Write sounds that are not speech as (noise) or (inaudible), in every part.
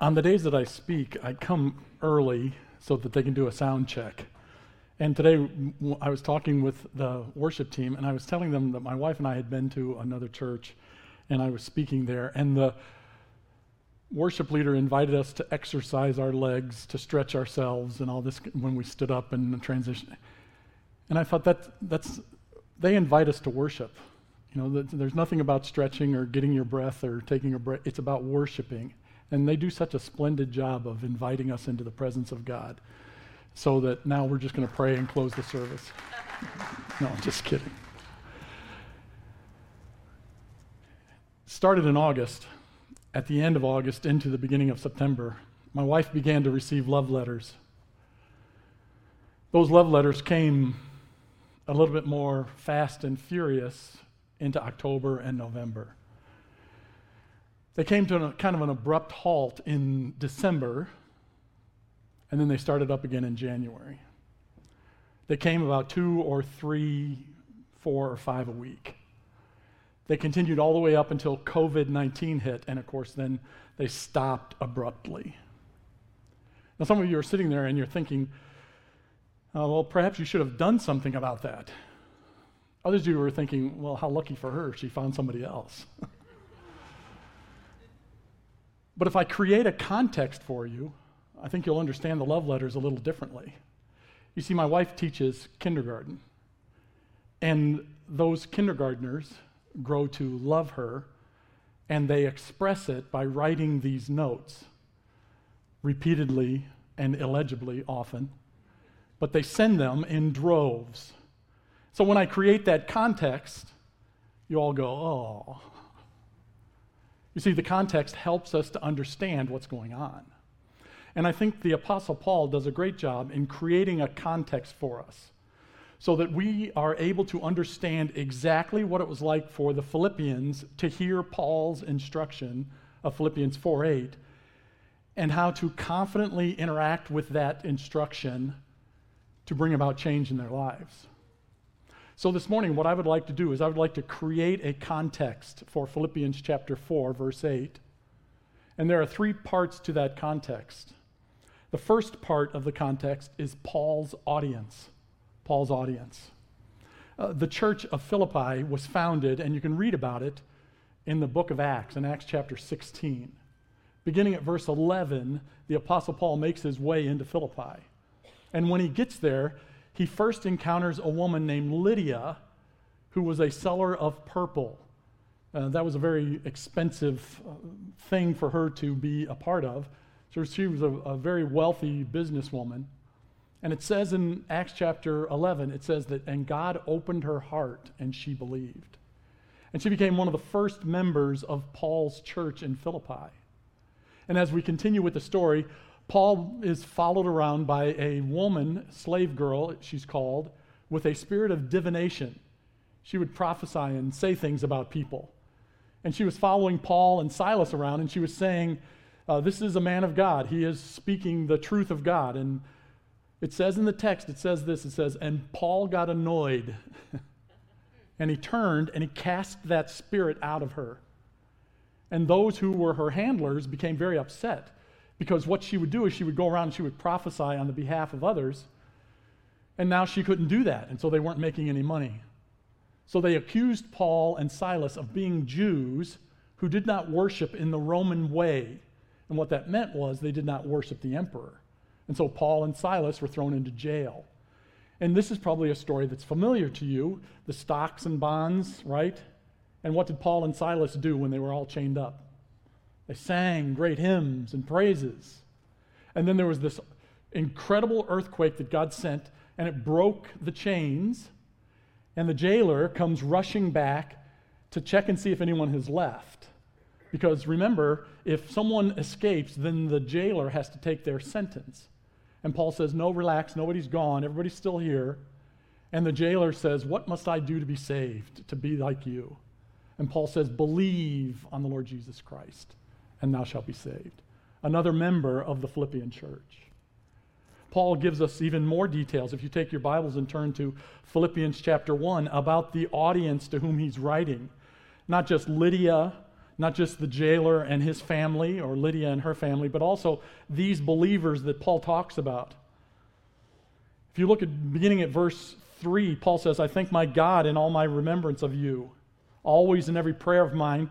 on the days that I speak, I come early so that they can do a sound check. And today I was talking with the worship team, and I was telling them that my wife and I had been to another church, and I was speaking there. And the worship leader invited us to exercise our legs, to stretch ourselves, and all this when we stood up and transition. And I thought that that's they invite us to worship. You know, there's nothing about stretching or getting your breath or taking a breath. It's about worshiping. And they do such a splendid job of inviting us into the presence of God. So that now we're just going to pray and close the service. (laughs) no, I'm just kidding. Started in August. At the end of August into the beginning of September, my wife began to receive love letters. Those love letters came a little bit more fast and furious into October and November. They came to a, kind of an abrupt halt in December, and then they started up again in January. They came about two or three, four or five a week. They continued all the way up until COVID 19 hit, and of course, then they stopped abruptly. Now, some of you are sitting there and you're thinking, uh, well, perhaps you should have done something about that. Others of you are thinking, well, how lucky for her, she found somebody else. (laughs) but if I create a context for you, I think you'll understand the love letters a little differently. You see, my wife teaches kindergarten, and those kindergartners grow to love her, and they express it by writing these notes repeatedly and illegibly often but they send them in droves. So when I create that context, you all go, oh. You see, the context helps us to understand what's going on. And I think the Apostle Paul does a great job in creating a context for us so that we are able to understand exactly what it was like for the Philippians to hear Paul's instruction of Philippians 4 8 and how to confidently interact with that instruction to bring about change in their lives. So, this morning, what I would like to do is I would like to create a context for Philippians chapter 4, verse 8. And there are three parts to that context. The first part of the context is Paul's audience. Paul's audience. Uh, the church of Philippi was founded, and you can read about it in the book of Acts, in Acts chapter 16. Beginning at verse 11, the Apostle Paul makes his way into Philippi. And when he gets there, he first encounters a woman named Lydia, who was a seller of purple. Uh, that was a very expensive uh, thing for her to be a part of. So she was a, a very wealthy businesswoman. And it says in Acts chapter 11, it says that, and God opened her heart and she believed. And she became one of the first members of Paul's church in Philippi. And as we continue with the story, Paul is followed around by a woman, slave girl, she's called, with a spirit of divination. She would prophesy and say things about people. And she was following Paul and Silas around, and she was saying, uh, This is a man of God. He is speaking the truth of God. And it says in the text, it says this it says, And Paul got annoyed. (laughs) and he turned and he cast that spirit out of her. And those who were her handlers became very upset because what she would do is she would go around and she would prophesy on the behalf of others. And now she couldn't do that. And so they weren't making any money. So they accused Paul and Silas of being Jews who did not worship in the Roman way. And what that meant was they did not worship the emperor. And so Paul and Silas were thrown into jail. And this is probably a story that's familiar to you the stocks and bonds, right? And what did Paul and Silas do when they were all chained up? They sang great hymns and praises. And then there was this incredible earthquake that God sent, and it broke the chains. And the jailer comes rushing back to check and see if anyone has left. Because remember, if someone escapes, then the jailer has to take their sentence. And Paul says, No, relax, nobody's gone, everybody's still here. And the jailer says, What must I do to be saved, to be like you? And Paul says, Believe on the Lord Jesus Christ and thou shalt be saved. Another member of the Philippian church. Paul gives us even more details. If you take your Bibles and turn to Philippians chapter 1 about the audience to whom he's writing. Not just Lydia, not just the jailer and his family or Lydia and her family, but also these believers that Paul talks about. If you look at beginning at verse 3, Paul says, I thank my God in all my remembrance of you, always in every prayer of mine,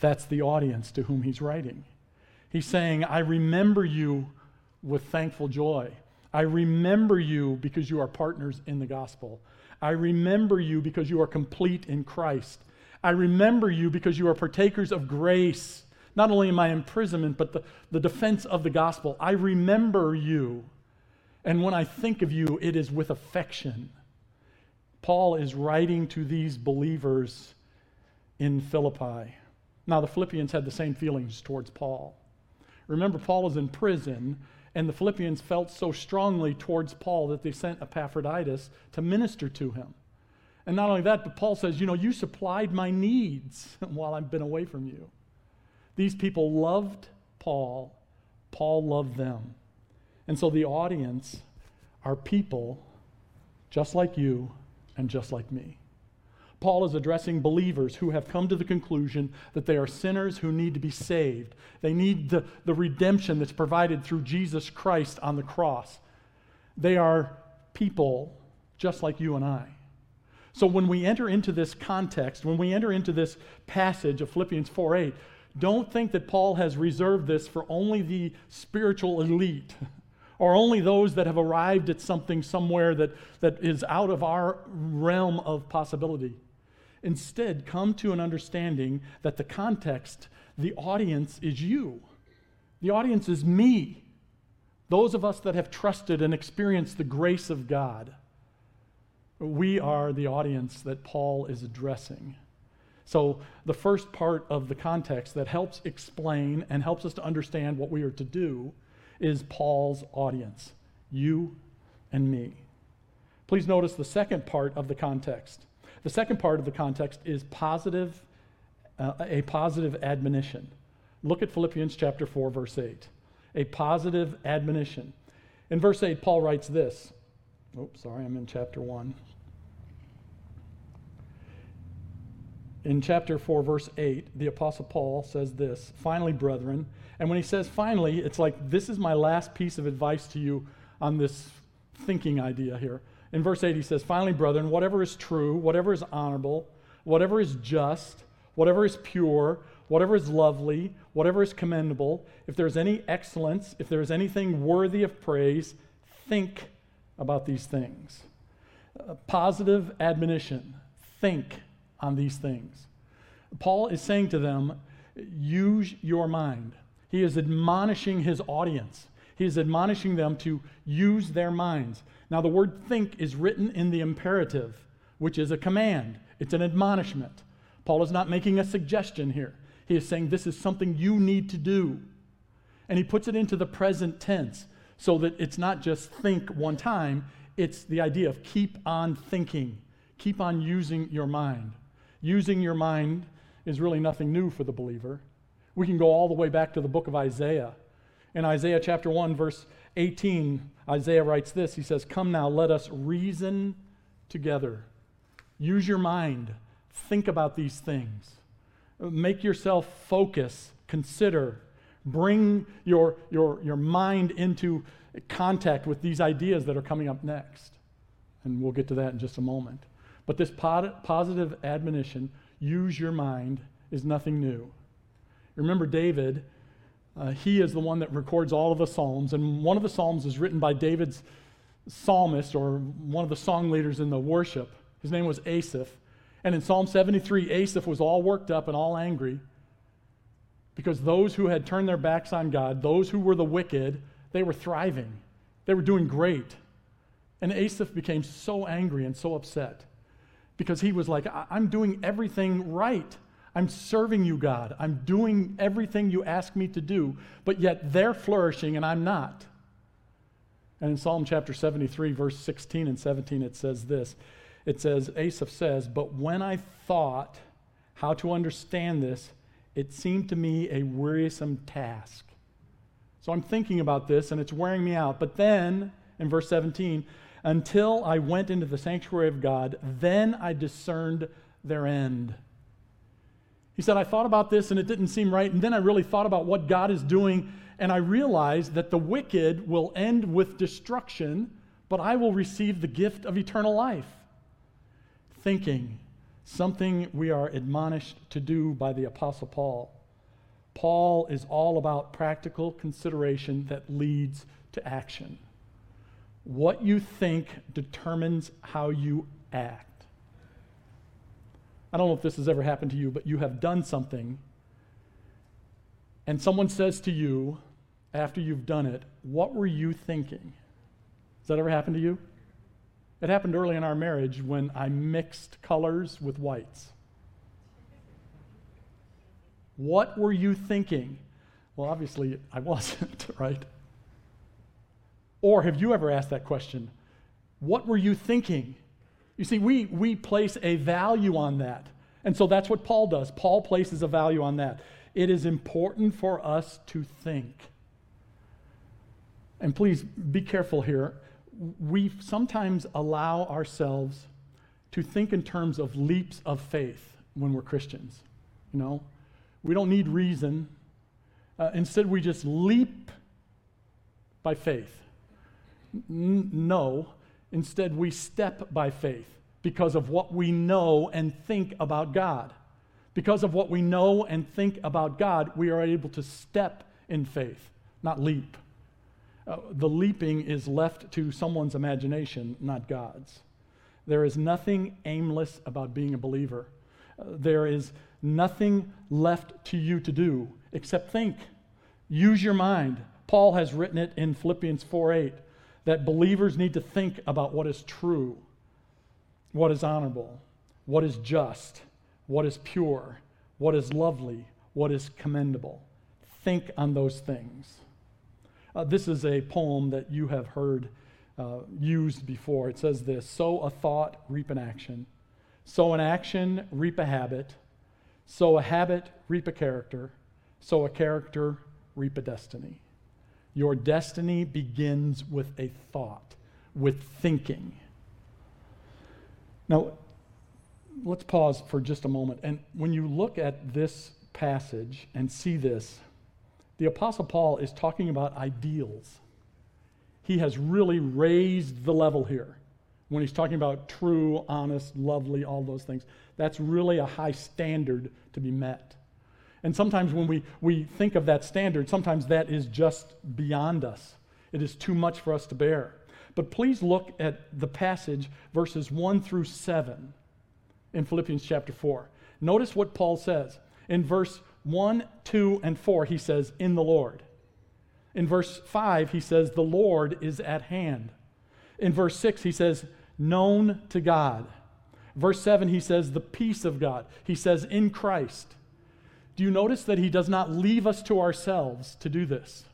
That's the audience to whom he's writing. He's saying, I remember you with thankful joy. I remember you because you are partners in the gospel. I remember you because you are complete in Christ. I remember you because you are partakers of grace, not only in my imprisonment, but the, the defense of the gospel. I remember you. And when I think of you, it is with affection. Paul is writing to these believers in Philippi. Now, the Philippians had the same feelings towards Paul. Remember, Paul is in prison, and the Philippians felt so strongly towards Paul that they sent Epaphroditus to minister to him. And not only that, but Paul says, You know, you supplied my needs (laughs) while I've been away from you. These people loved Paul, Paul loved them. And so the audience are people just like you and just like me. Paul is addressing believers who have come to the conclusion that they are sinners who need to be saved. They need the, the redemption that's provided through Jesus Christ on the cross. They are people just like you and I. So when we enter into this context, when we enter into this passage of Philippians 4 8, don't think that Paul has reserved this for only the spiritual elite (laughs) or only those that have arrived at something somewhere that, that is out of our realm of possibility. Instead, come to an understanding that the context, the audience is you. The audience is me. Those of us that have trusted and experienced the grace of God. We are the audience that Paul is addressing. So, the first part of the context that helps explain and helps us to understand what we are to do is Paul's audience you and me. Please notice the second part of the context. The second part of the context is positive, uh, a positive admonition. Look at Philippians chapter 4, verse 8. A positive admonition. In verse 8, Paul writes this. Oops, sorry, I'm in chapter 1. In chapter 4, verse 8, the Apostle Paul says this Finally, brethren, and when he says finally, it's like this is my last piece of advice to you on this thinking idea here. In verse 8, he says, Finally, brethren, whatever is true, whatever is honorable, whatever is just, whatever is pure, whatever is lovely, whatever is commendable, if there's any excellence, if there's anything worthy of praise, think about these things. A positive admonition think on these things. Paul is saying to them, use your mind. He is admonishing his audience. He is admonishing them to use their minds. Now, the word think is written in the imperative, which is a command, it's an admonishment. Paul is not making a suggestion here. He is saying this is something you need to do. And he puts it into the present tense so that it's not just think one time, it's the idea of keep on thinking, keep on using your mind. Using your mind is really nothing new for the believer. We can go all the way back to the book of Isaiah. In Isaiah chapter 1, verse 18, Isaiah writes this He says, Come now, let us reason together. Use your mind. Think about these things. Make yourself focus, consider, bring your, your, your mind into contact with these ideas that are coming up next. And we'll get to that in just a moment. But this positive admonition, use your mind, is nothing new. Remember David Uh, he is the one that records all of the Psalms, and one of the Psalms is written by David's psalmist or one of the song leaders in the worship. His name was Asaph. And in Psalm 73, Asaph was all worked up and all angry because those who had turned their backs on God, those who were the wicked, they were thriving. They were doing great. And Asaph became so angry and so upset because he was like, I'm doing everything right. I'm serving you, God. I'm doing everything you ask me to do, but yet they're flourishing and I'm not. And in Psalm chapter 73, verse 16 and 17, it says this it says, Asaph says, But when I thought how to understand this, it seemed to me a wearisome task. So I'm thinking about this and it's wearing me out. But then, in verse 17, until I went into the sanctuary of God, then I discerned their end. He said, I thought about this and it didn't seem right. And then I really thought about what God is doing, and I realized that the wicked will end with destruction, but I will receive the gift of eternal life thinking, something we are admonished to do by the Apostle Paul. Paul is all about practical consideration that leads to action. What you think determines how you act. I don't know if this has ever happened to you, but you have done something, and someone says to you after you've done it, What were you thinking? Has that ever happened to you? It happened early in our marriage when I mixed colors with whites. What were you thinking? Well, obviously, I wasn't, (laughs) right? Or have you ever asked that question? What were you thinking? You see, we, we place a value on that. And so that's what Paul does. Paul places a value on that. It is important for us to think. And please be careful here we sometimes allow ourselves to think in terms of leaps of faith when we're Christians. You know, we don't need reason. Uh, instead, we just leap by faith. N- no, instead, we step by faith because of what we know and think about God. Because of what we know and think about God, we are able to step in faith, not leap. Uh, the leaping is left to someone's imagination, not God's. There is nothing aimless about being a believer. Uh, there is nothing left to you to do except think. Use your mind. Paul has written it in Philippians 4 8 that believers need to think about what is true, what is honorable, what is just, what is pure, what is lovely, what is commendable. Think on those things. Uh, this is a poem that you have heard uh, used before. It says this Sow a thought, reap an action. Sow an action, reap a habit. Sow a habit, reap a character. Sow a character, reap a destiny. Your destiny begins with a thought, with thinking. Now, let's pause for just a moment. And when you look at this passage and see this, the Apostle Paul is talking about ideals. He has really raised the level here when he's talking about true, honest, lovely, all those things. That's really a high standard to be met. And sometimes when we, we think of that standard, sometimes that is just beyond us. It is too much for us to bear. But please look at the passage, verses 1 through 7 in Philippians chapter 4. Notice what Paul says. In verse 1, 2, and 4, he says, in the Lord. In verse 5, he says, the Lord is at hand. In verse 6, he says, known to God. Verse 7, he says, the peace of God. He says, in Christ. Do you notice that he does not leave us to ourselves to do this?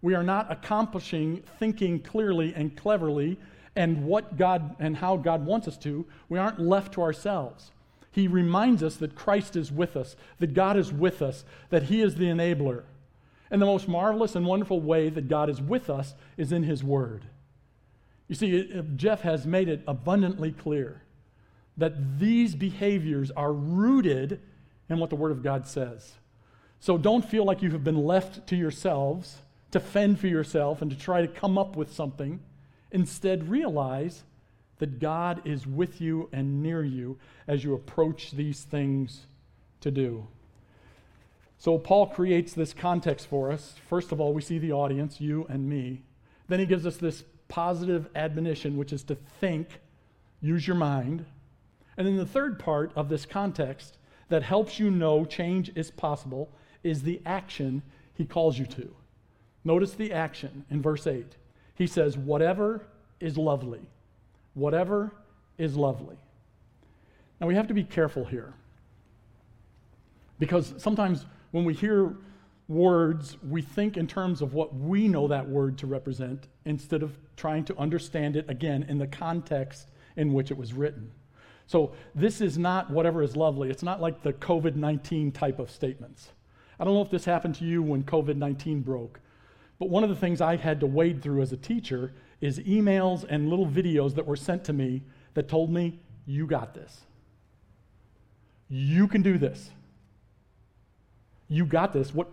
We are not accomplishing thinking clearly and cleverly and what God and how God wants us to. We aren't left to ourselves he reminds us that Christ is with us, that God is with us, that he is the enabler. And the most marvelous and wonderful way that God is with us is in his word. You see, Jeff has made it abundantly clear that these behaviors are rooted in what the Word of God says. So don't feel like you have been left to yourselves to fend for yourself and to try to come up with something. Instead, realize that God is with you and near you as you approach these things to do. So Paul creates this context for us. First of all, we see the audience, you and me. Then he gives us this positive admonition, which is to think, use your mind. And then the third part of this context that helps you know change is possible is the action he calls you to. Notice the action in verse 8. He says, Whatever is lovely. Whatever is lovely. Now we have to be careful here. Because sometimes when we hear words, we think in terms of what we know that word to represent instead of trying to understand it again in the context in which it was written. So, this is not whatever is lovely. It's not like the COVID 19 type of statements. I don't know if this happened to you when COVID 19 broke, but one of the things I had to wade through as a teacher is emails and little videos that were sent to me that told me, You got this. You can do this. You got this. What,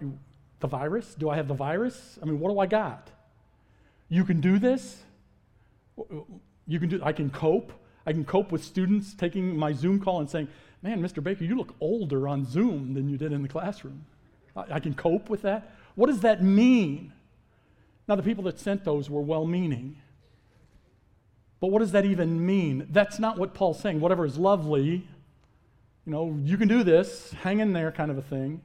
the virus? Do I have the virus? I mean, what do I got? You can do this. You can do, I can cope. I can cope with students taking my Zoom call and saying, Man, Mr. Baker, you look older on Zoom than you did in the classroom. I, I can cope with that. What does that mean? Now, the people that sent those were well meaning. But what does that even mean? That's not what Paul's saying. Whatever is lovely, you know, you can do this, hang in there kind of a thing.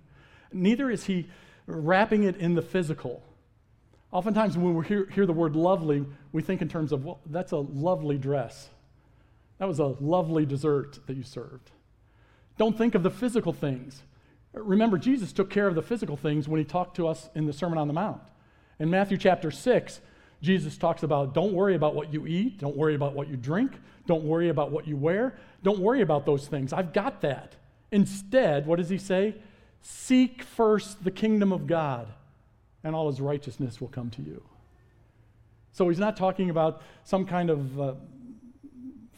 Neither is he wrapping it in the physical. Oftentimes, when we hear, hear the word lovely, we think in terms of, well, that's a lovely dress. That was a lovely dessert that you served. Don't think of the physical things. Remember, Jesus took care of the physical things when he talked to us in the Sermon on the Mount. In Matthew chapter 6, Jesus talks about don't worry about what you eat, don't worry about what you drink, don't worry about what you wear, don't worry about those things. I've got that. Instead, what does he say? Seek first the kingdom of God, and all his righteousness will come to you. So he's not talking about some kind of uh,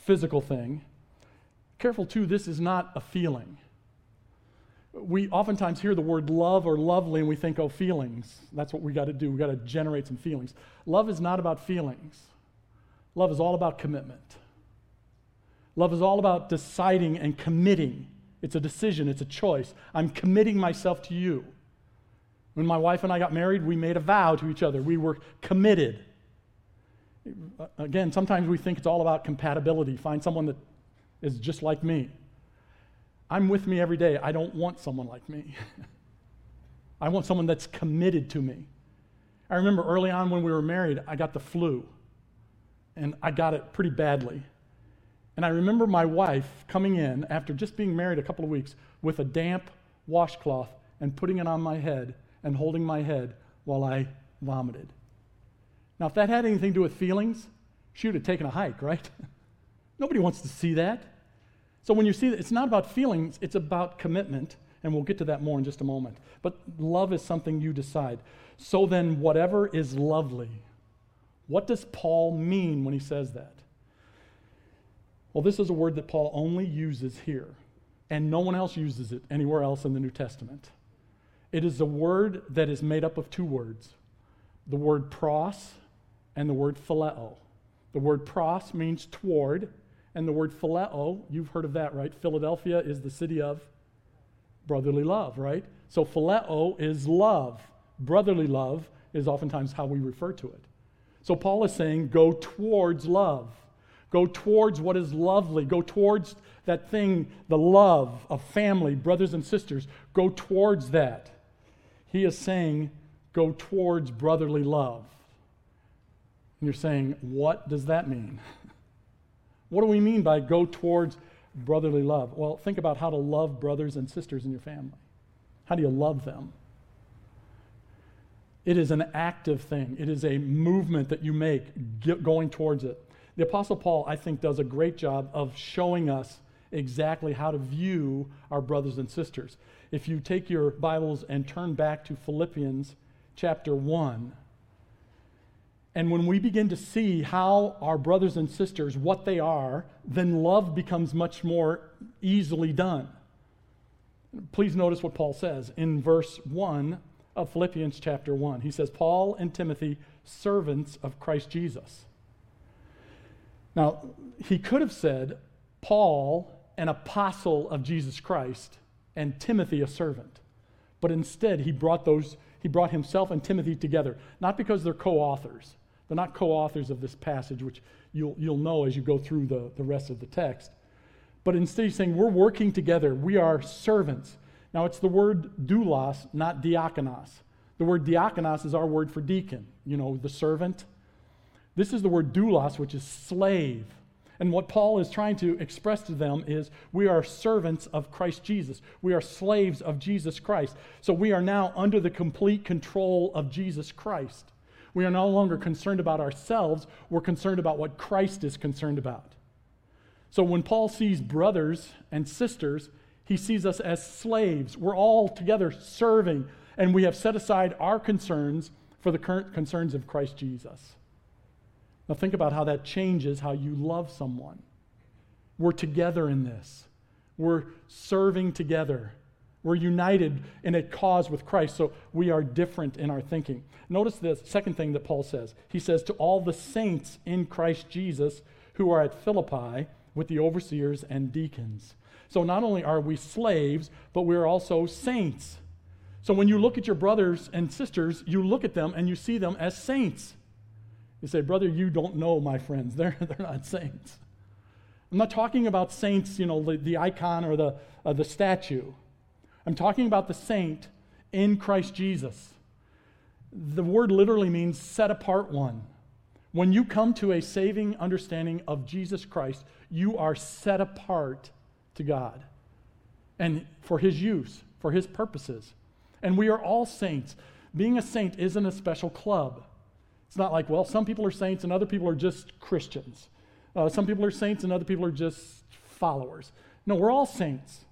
physical thing. Careful, too, this is not a feeling. We oftentimes hear the word love or lovely and we think, oh, feelings. That's what we got to do. We got to generate some feelings. Love is not about feelings, love is all about commitment. Love is all about deciding and committing it's a decision, it's a choice. I'm committing myself to you. When my wife and I got married, we made a vow to each other. We were committed. Again, sometimes we think it's all about compatibility. Find someone that is just like me. I'm with me every day. I don't want someone like me. (laughs) I want someone that's committed to me. I remember early on when we were married, I got the flu, and I got it pretty badly. And I remember my wife coming in after just being married a couple of weeks with a damp washcloth and putting it on my head and holding my head while I vomited. Now, if that had anything to do with feelings, she would have taken a hike, right? (laughs) Nobody wants to see that. So when you see that, it's not about feelings, it's about commitment. And we'll get to that more in just a moment. But love is something you decide. So then, whatever is lovely, what does Paul mean when he says that? Well, this is a word that Paul only uses here, and no one else uses it anywhere else in the New Testament. It is a word that is made up of two words the word pros and the word phileo. The word pros means toward, and the word phileo, you've heard of that, right? Philadelphia is the city of brotherly love, right? So phileo is love. Brotherly love is oftentimes how we refer to it. So Paul is saying, go towards love. Go towards what is lovely. Go towards that thing, the love of family, brothers and sisters. Go towards that. He is saying, go towards brotherly love. And you're saying, what does that mean? (laughs) what do we mean by go towards brotherly love? Well, think about how to love brothers and sisters in your family. How do you love them? It is an active thing, it is a movement that you make going towards it. The Apostle Paul, I think, does a great job of showing us exactly how to view our brothers and sisters. If you take your Bibles and turn back to Philippians chapter 1, and when we begin to see how our brothers and sisters, what they are, then love becomes much more easily done. Please notice what Paul says in verse 1 of Philippians chapter 1. He says, Paul and Timothy, servants of Christ Jesus now, he could have said, Paul, an apostle of Jesus Christ, and Timothy, a servant. but instead he brought those he brought himself and Timothy together, not because they're co-authors. They're not co-authors of this passage, which you'll, you'll know as you go through the, the rest of the text. But instead he's saying we're working together. We are servants. Now it's the word doulos, not diakonos. The word diakonos is our word for deacon, you know, the servant. This is the word doulos, which is slave. And what Paul is trying to express to them is we are servants of Christ Jesus. We are slaves of Jesus Christ. So we are now under the complete control of Jesus Christ. We are no longer concerned about ourselves, we're concerned about what Christ is concerned about. So when Paul sees brothers and sisters, he sees us as slaves. We're all together serving, and we have set aside our concerns for the current concerns of Christ Jesus. Now, think about how that changes how you love someone. We're together in this, we're serving together. We're united in a cause with Christ, so we are different in our thinking. Notice the second thing that Paul says. He says, To all the saints in Christ Jesus who are at Philippi with the overseers and deacons. So not only are we slaves, but we're also saints. So when you look at your brothers and sisters, you look at them and you see them as saints. You say, Brother, you don't know my friends. (laughs) They're, they're not saints. I'm not talking about saints, you know, the, the icon or the, uh, the statue. I'm talking about the saint in Christ Jesus. The word literally means set apart one. When you come to a saving understanding of Jesus Christ, you are set apart to God and for his use, for his purposes. And we are all saints. Being a saint isn't a special club. It's not like, well, some people are saints and other people are just Christians. Uh, some people are saints and other people are just followers. No, we're all saints.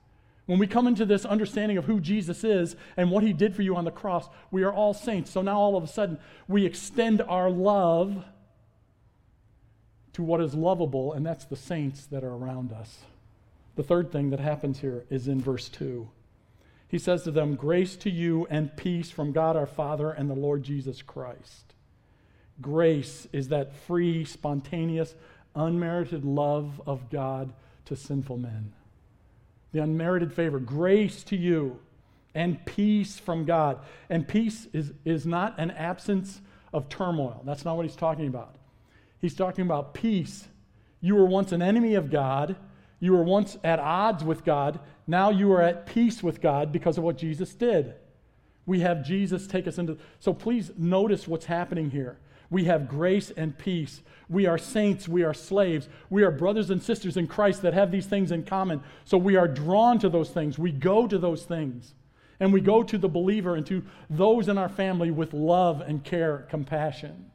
When we come into this understanding of who Jesus is and what he did for you on the cross, we are all saints. So now all of a sudden, we extend our love to what is lovable, and that's the saints that are around us. The third thing that happens here is in verse 2. He says to them, Grace to you and peace from God our Father and the Lord Jesus Christ. Grace is that free, spontaneous, unmerited love of God to sinful men. The unmerited favor. Grace to you and peace from God. And peace is, is not an absence of turmoil. That's not what he's talking about. He's talking about peace. You were once an enemy of God. You were once at odds with God. Now you are at peace with God because of what Jesus did. We have Jesus take us into. So please notice what's happening here. We have grace and peace. We are saints. We are slaves. We are brothers and sisters in Christ that have these things in common. So we are drawn to those things. We go to those things. And we go to the believer and to those in our family with love and care, compassion.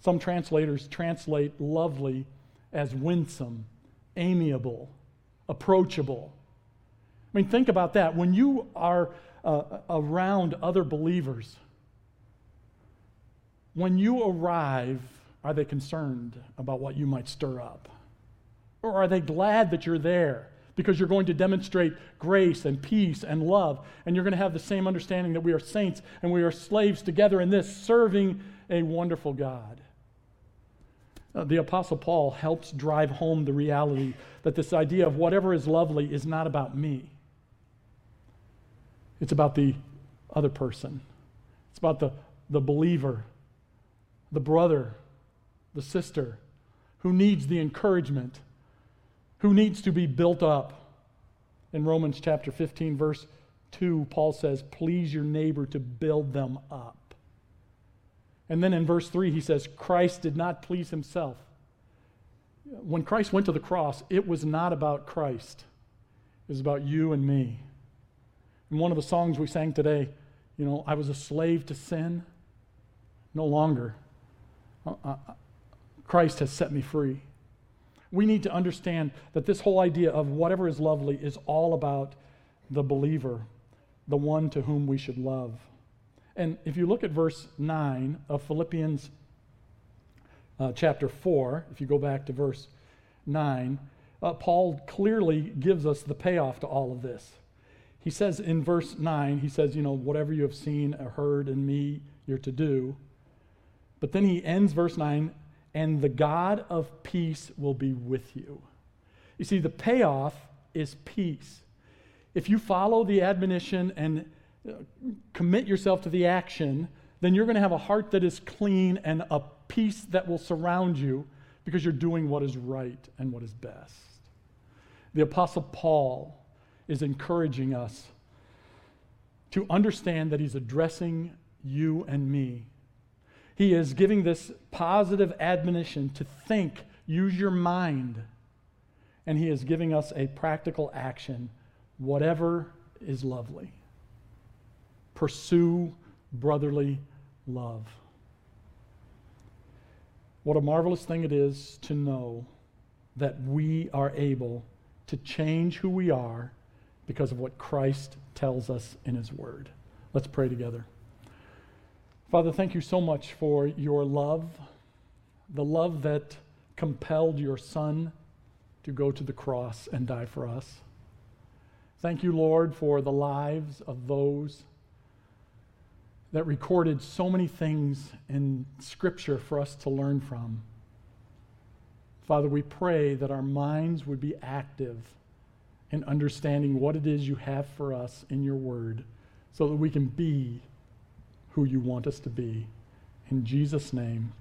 Some translators translate lovely as winsome, amiable, approachable. I mean, think about that. When you are uh, around other believers, when you arrive, are they concerned about what you might stir up? Or are they glad that you're there because you're going to demonstrate grace and peace and love, and you're going to have the same understanding that we are saints and we are slaves together in this, serving a wonderful God? Uh, the Apostle Paul helps drive home the reality that this idea of whatever is lovely is not about me. It's about the other person. It's about the, the believer the brother, the sister who needs the encouragement, who needs to be built up. In Romans chapter 15, verse 2, Paul says, Please your neighbor to build them up. And then in verse 3, he says, Christ did not please himself. When Christ went to the cross, it was not about Christ, it was about you and me. In one of the songs we sang today, you know, I was a slave to sin. No longer. Uh, uh, Christ has set me free. We need to understand that this whole idea of whatever is lovely is all about the believer, the one to whom we should love. And if you look at verse 9 of Philippians uh, chapter 4, if you go back to verse 9, uh, Paul clearly gives us the payoff to all of this. He says in verse 9, he says, you know, whatever you have seen or heard in me, you're to do. But then he ends verse 9, and the God of peace will be with you. You see, the payoff is peace. If you follow the admonition and uh, commit yourself to the action, then you're going to have a heart that is clean and a peace that will surround you because you're doing what is right and what is best. The Apostle Paul is encouraging us to understand that he's addressing you and me. He is giving this positive admonition to think, use your mind, and he is giving us a practical action whatever is lovely. Pursue brotherly love. What a marvelous thing it is to know that we are able to change who we are because of what Christ tells us in His Word. Let's pray together. Father, thank you so much for your love, the love that compelled your Son to go to the cross and die for us. Thank you, Lord, for the lives of those that recorded so many things in Scripture for us to learn from. Father, we pray that our minds would be active in understanding what it is you have for us in your word so that we can be who you want us to be. In Jesus' name,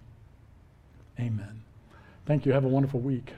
amen. Thank you. Have a wonderful week.